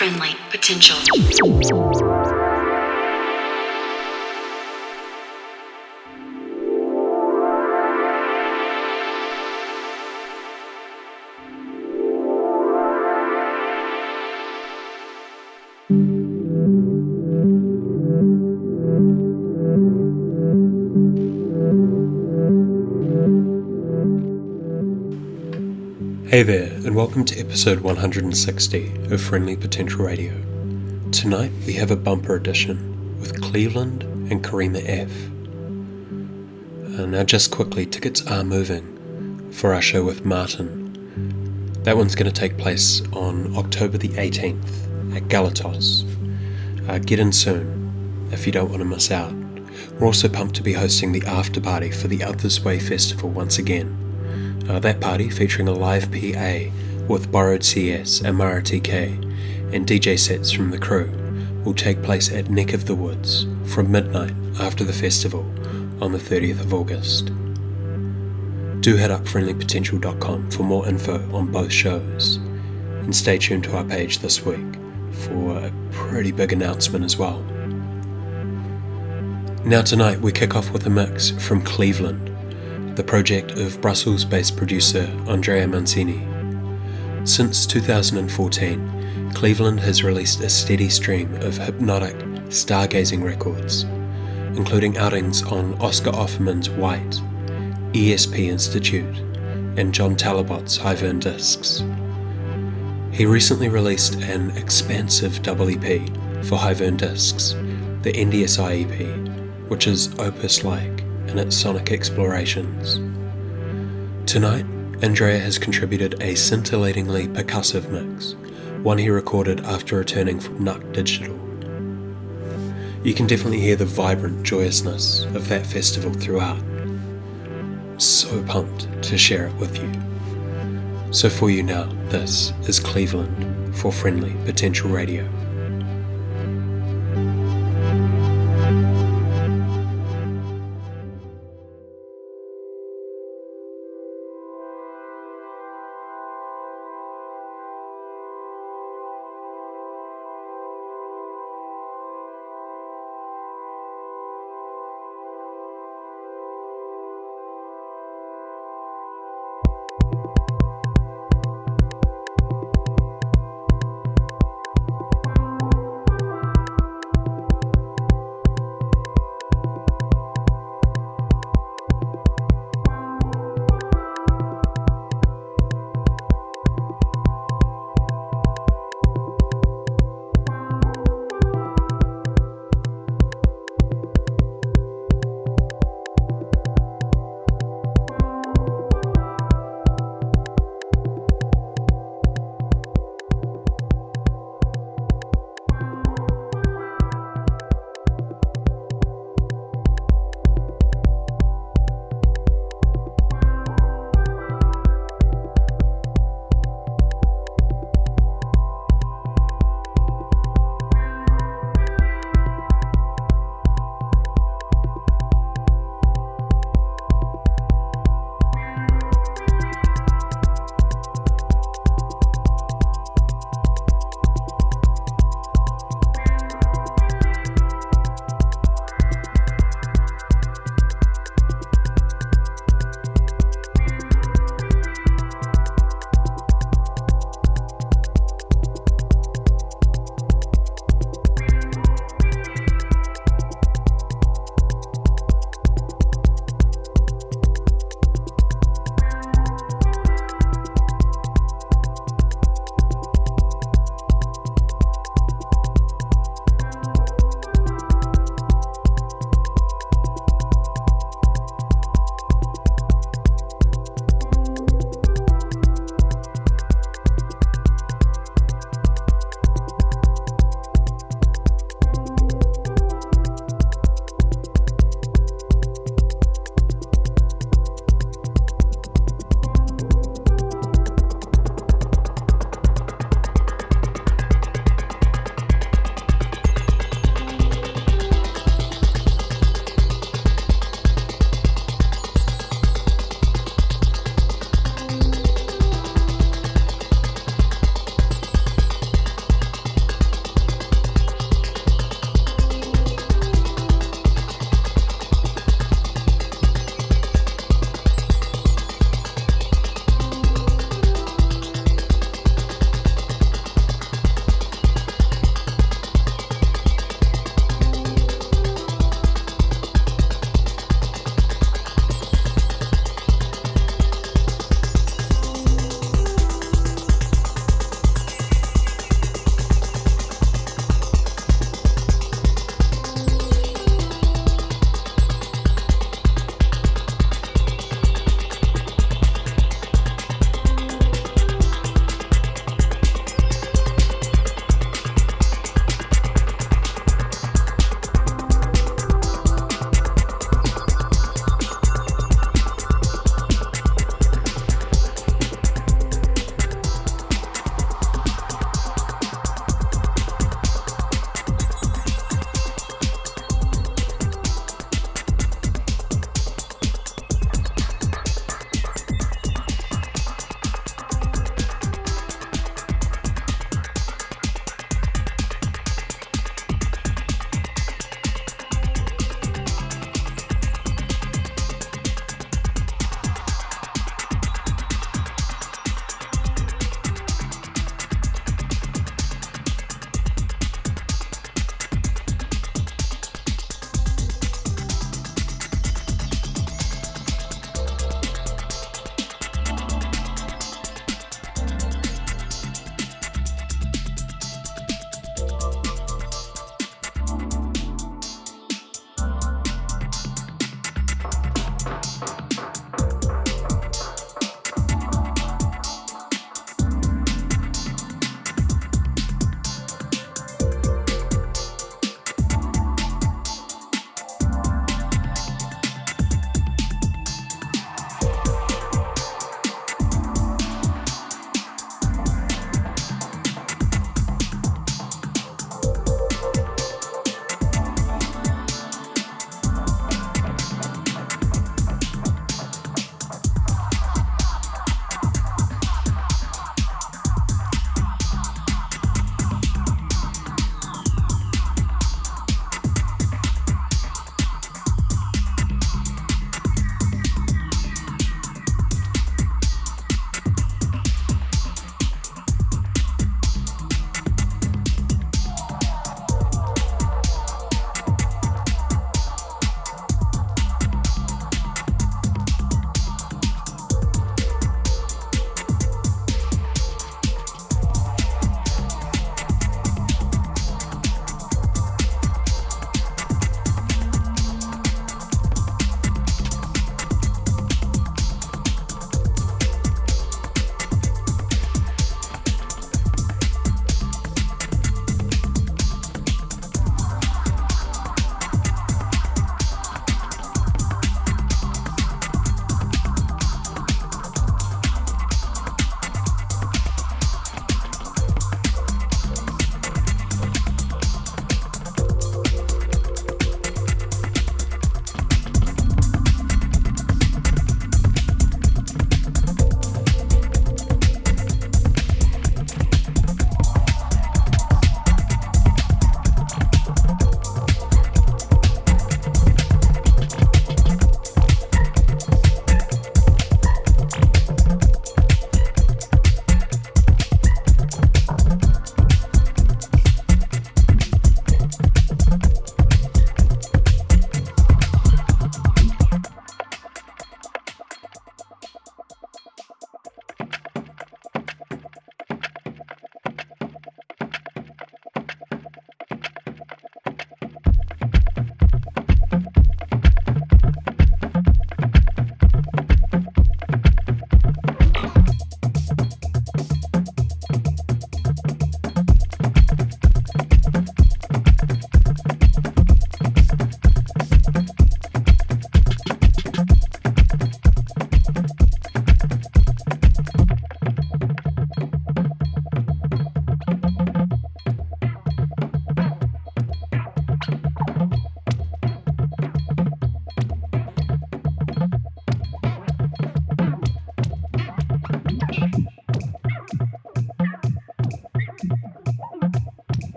friendly potential. Hey there, welcome to episode 160 of Friendly Potential Radio. Tonight we have a bumper edition with Cleveland and Karima F. Uh, now, just quickly, tickets are moving for our show with Martin. That one's going to take place on October the 18th at Galatos. Uh, get in soon if you don't want to miss out. We're also pumped to be hosting the after party for the Others Way Festival once again. Uh, that party featuring a live PA with Borrowed CS and and DJ sets from the crew will take place at Neck of the Woods from midnight after the festival on the 30th of August. Do head up friendlypotential.com for more info on both shows and stay tuned to our page this week for a pretty big announcement as well. Now, tonight we kick off with a mix from Cleveland the project of Brussels based producer Andrea Mancini. Since 2014, Cleveland has released a steady stream of hypnotic, stargazing records, including outings on Oskar Offermann's White, ESP Institute, and John Talabot's Hivern discs. He recently released an expansive double EP for Hivern discs, the NDSI EP, which is opus like in its sonic explorations. Tonight, Andrea has contributed a scintillatingly percussive mix, one he recorded after returning from Nuck Digital. You can definitely hear the vibrant joyousness of that festival throughout. So pumped to share it with you. So, for you now, this is Cleveland for Friendly Potential Radio.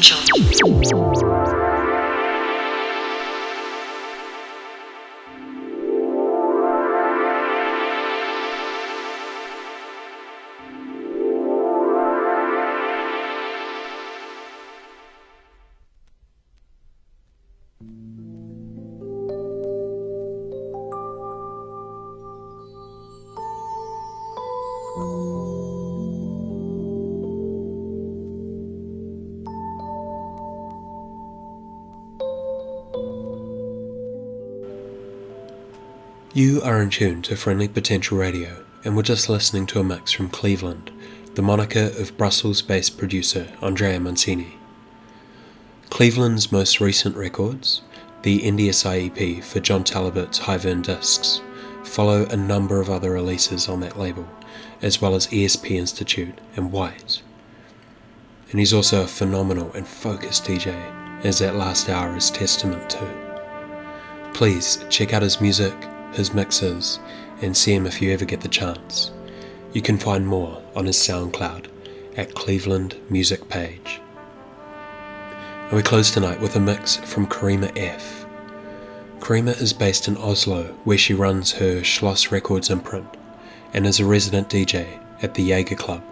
Friendly You are in tune to Friendly Potential Radio, and we're just listening to a mix from Cleveland, the moniker of Brussels based producer Andrea Mancini. Cleveland's most recent records, the NDSI EP for John Talabot's Hivern Discs, follow a number of other releases on that label, as well as ESP Institute and White. And he's also a phenomenal and focused DJ, as that last hour is testament to. Please check out his music his mixes, and see him if you ever get the chance. You can find more on his SoundCloud at Cleveland Music Page. And we close tonight with a mix from Karima F. Karima is based in Oslo, where she runs her Schloss Records imprint and is a resident DJ at the Jaeger Club.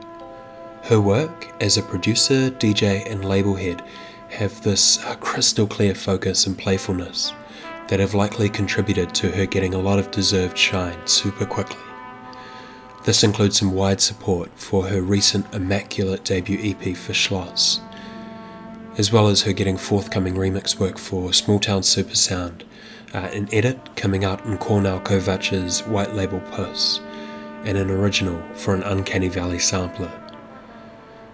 Her work as a producer, DJ, and label head have this uh, crystal clear focus and playfulness that have likely contributed to her getting a lot of deserved shine super quickly. This includes some wide support for her recent Immaculate debut EP for Schloss, as well as her getting forthcoming remix work for Small Town Super Sound, uh, an edit coming out in Kornél Kovács' white label Puss, and an original for an Uncanny Valley sampler.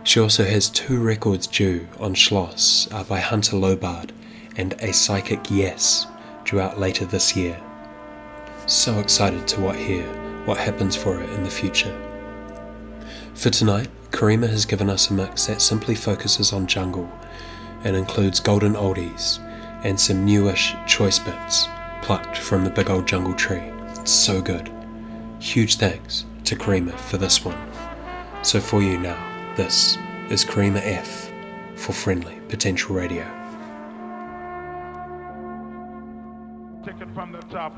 She also has two records due on Schloss uh, by Hunter Lobard and A Psychic Yes due out later this year. So excited to what here, what happens for it in the future. For tonight, Karima has given us a mix that simply focuses on jungle and includes golden oldies and some newish choice bits plucked from the big old jungle tree. It's so good. Huge thanks to Karima for this one. So for you now, this is Karima F for Friendly Potential Radio. From the top.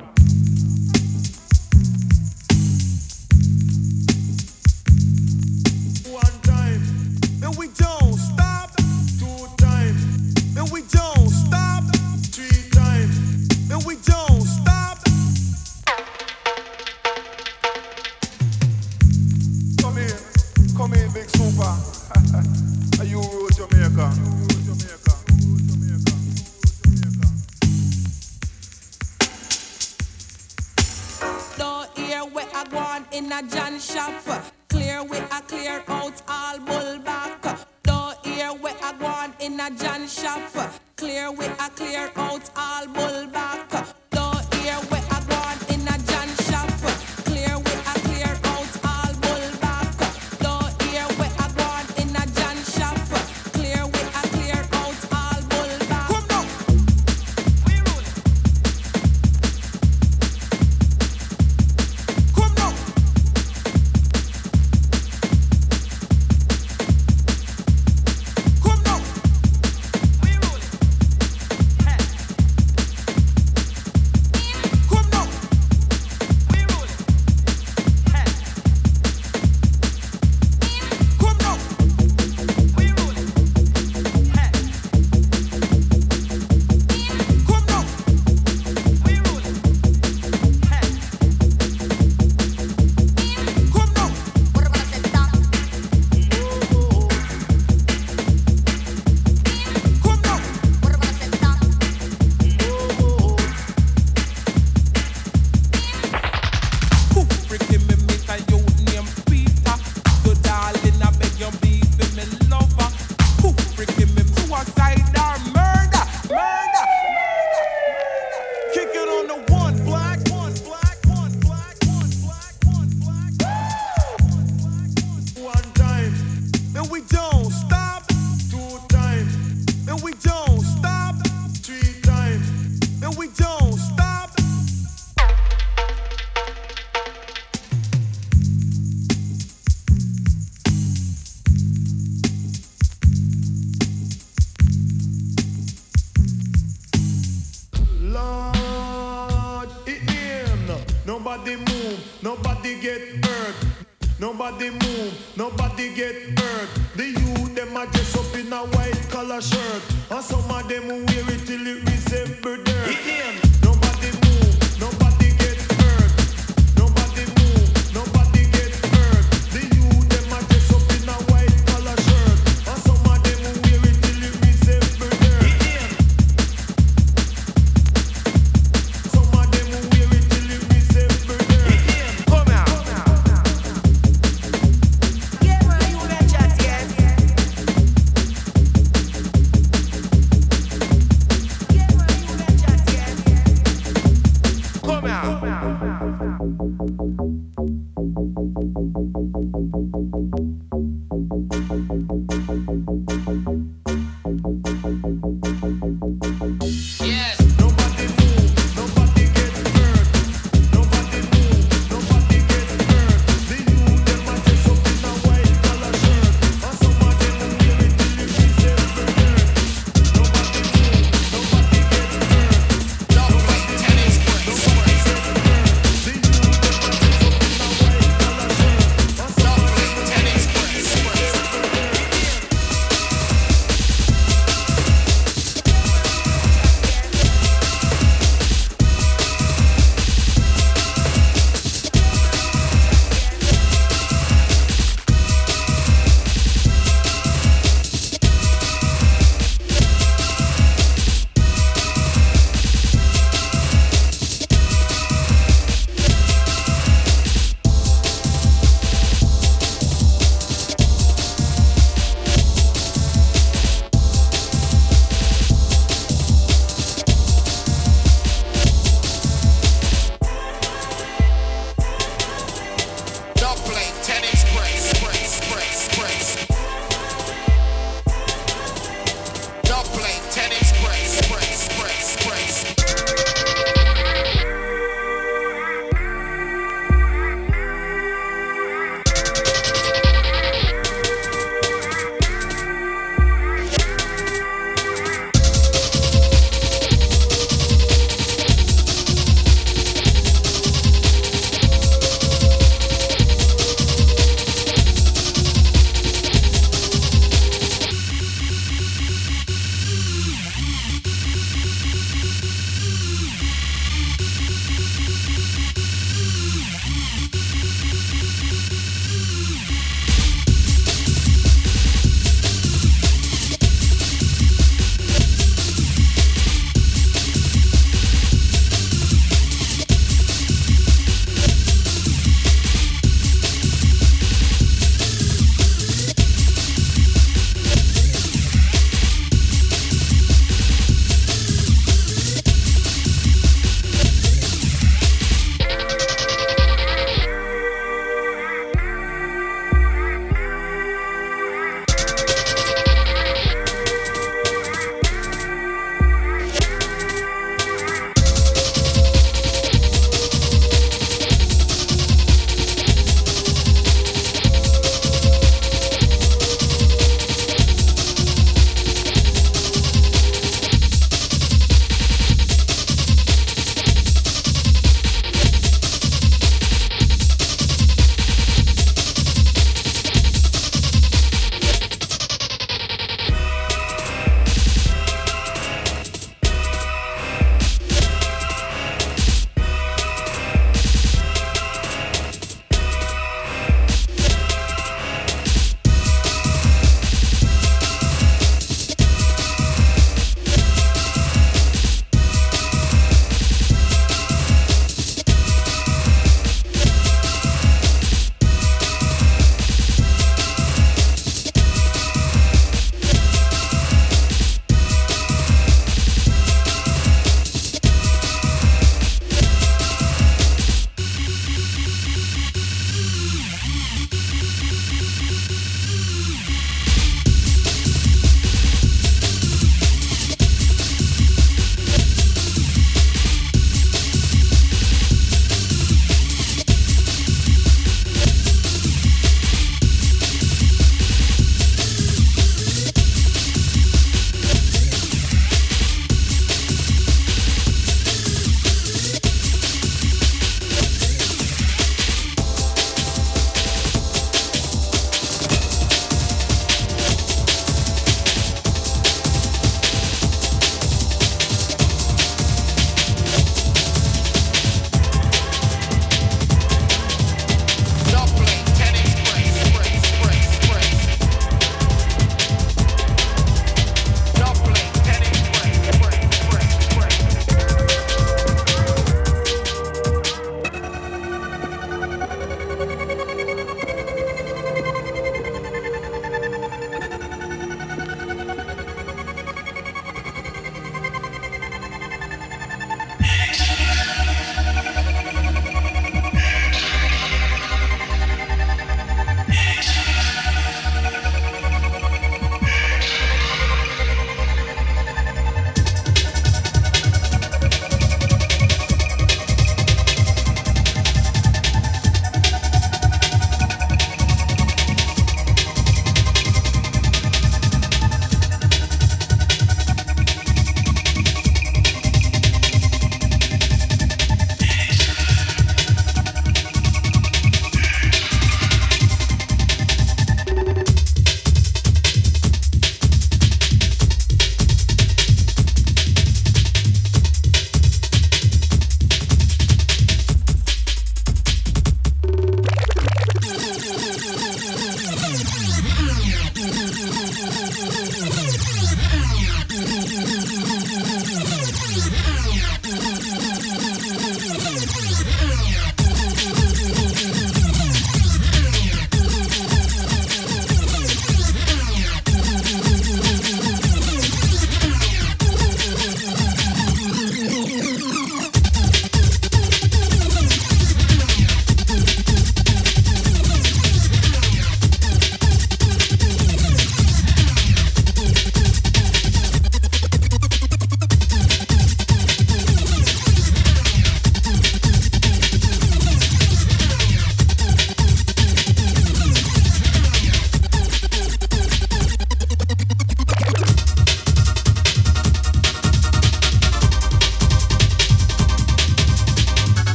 In a John shop. Clear we a clear out all bull back. Don't hear we a go on in a John shop. Clear we a clear out all bull back. Don't hear we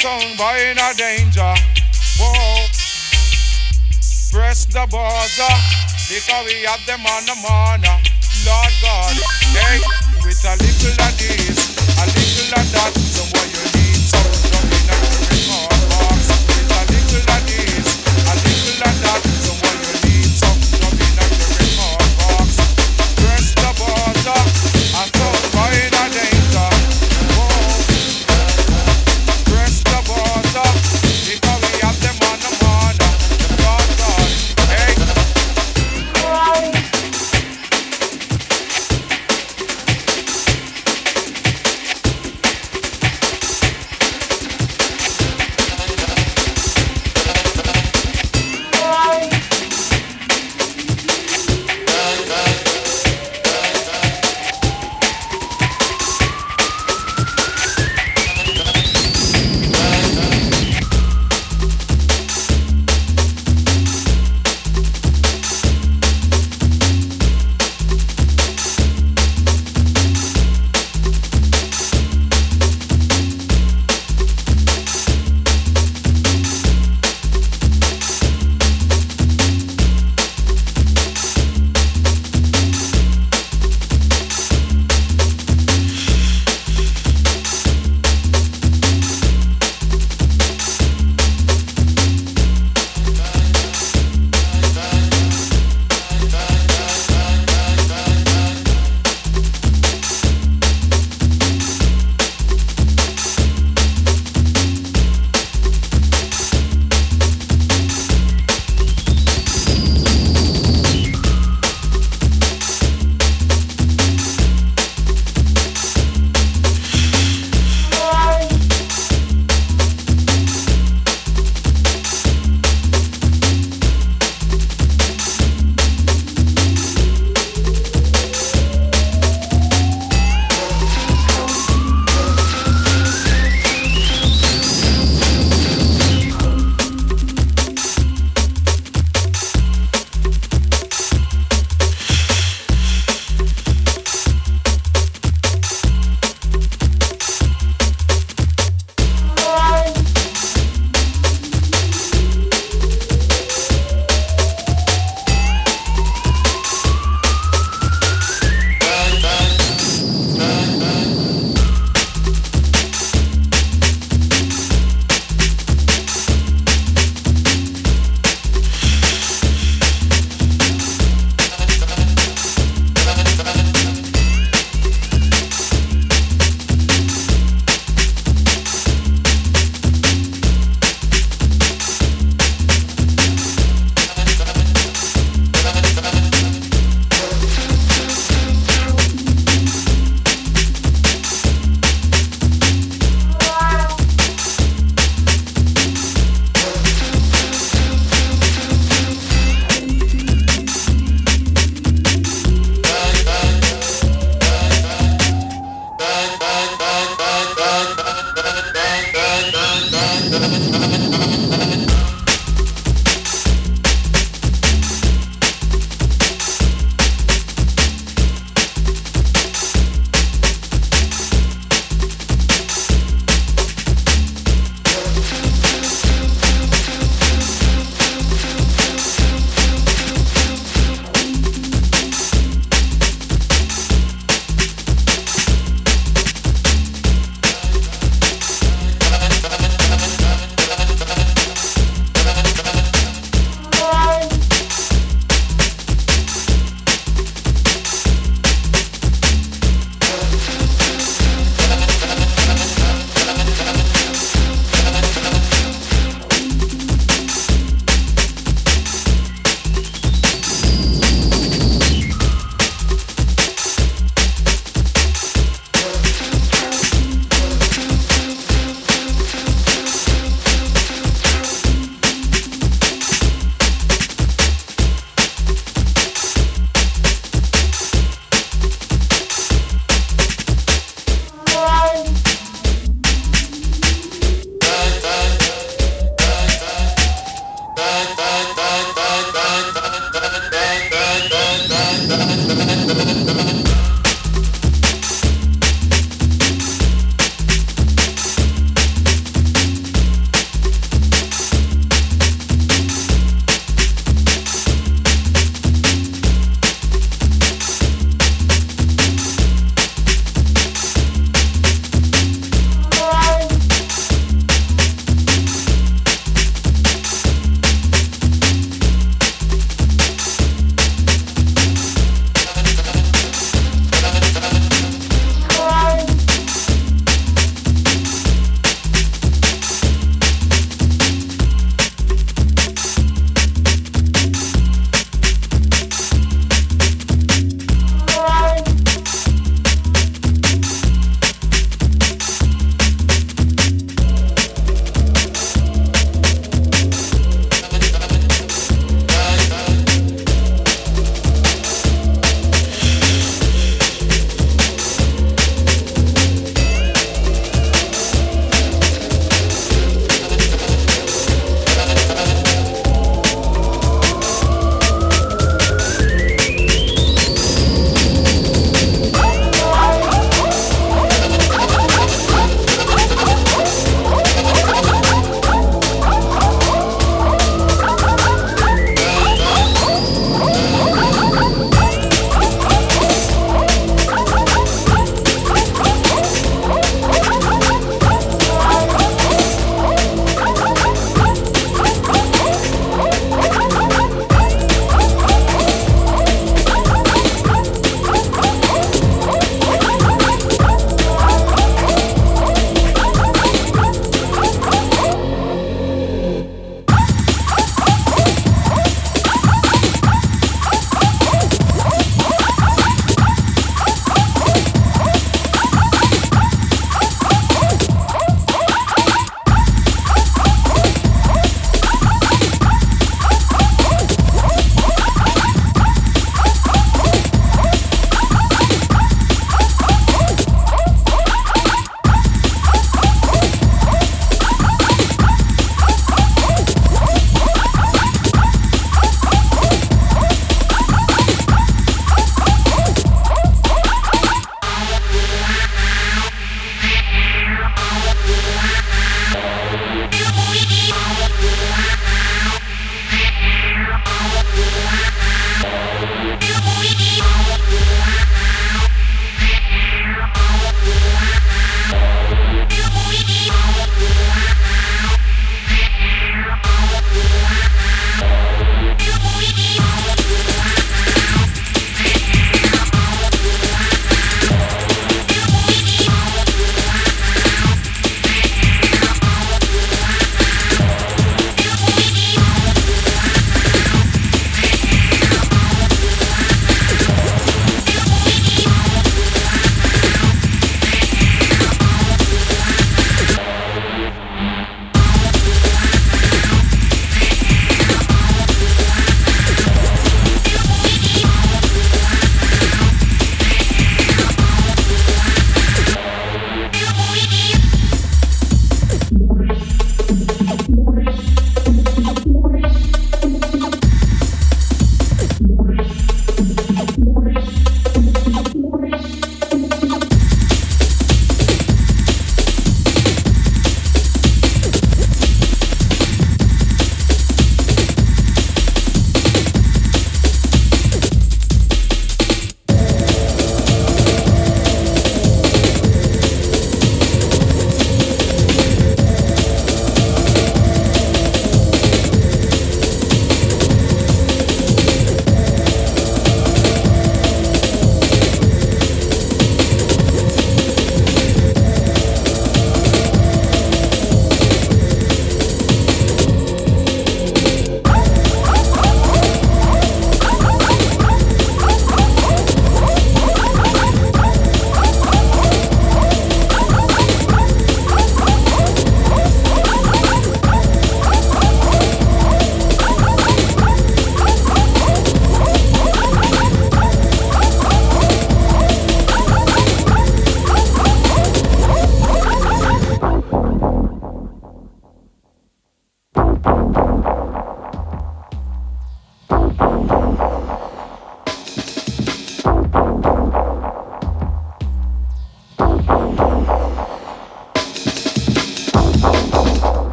town, boy in a danger. Whoa. Press the buzzer because we have them on the manor. Lord God, hey, with a little of this, a little of that.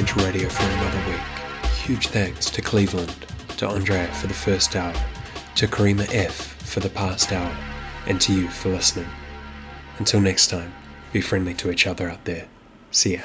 Potential Radio for another week. Huge thanks to Cleveland, to Andrea for the first hour, to Karima F for the past hour, and to you for listening. Until next time, be friendly to each other out there. See ya.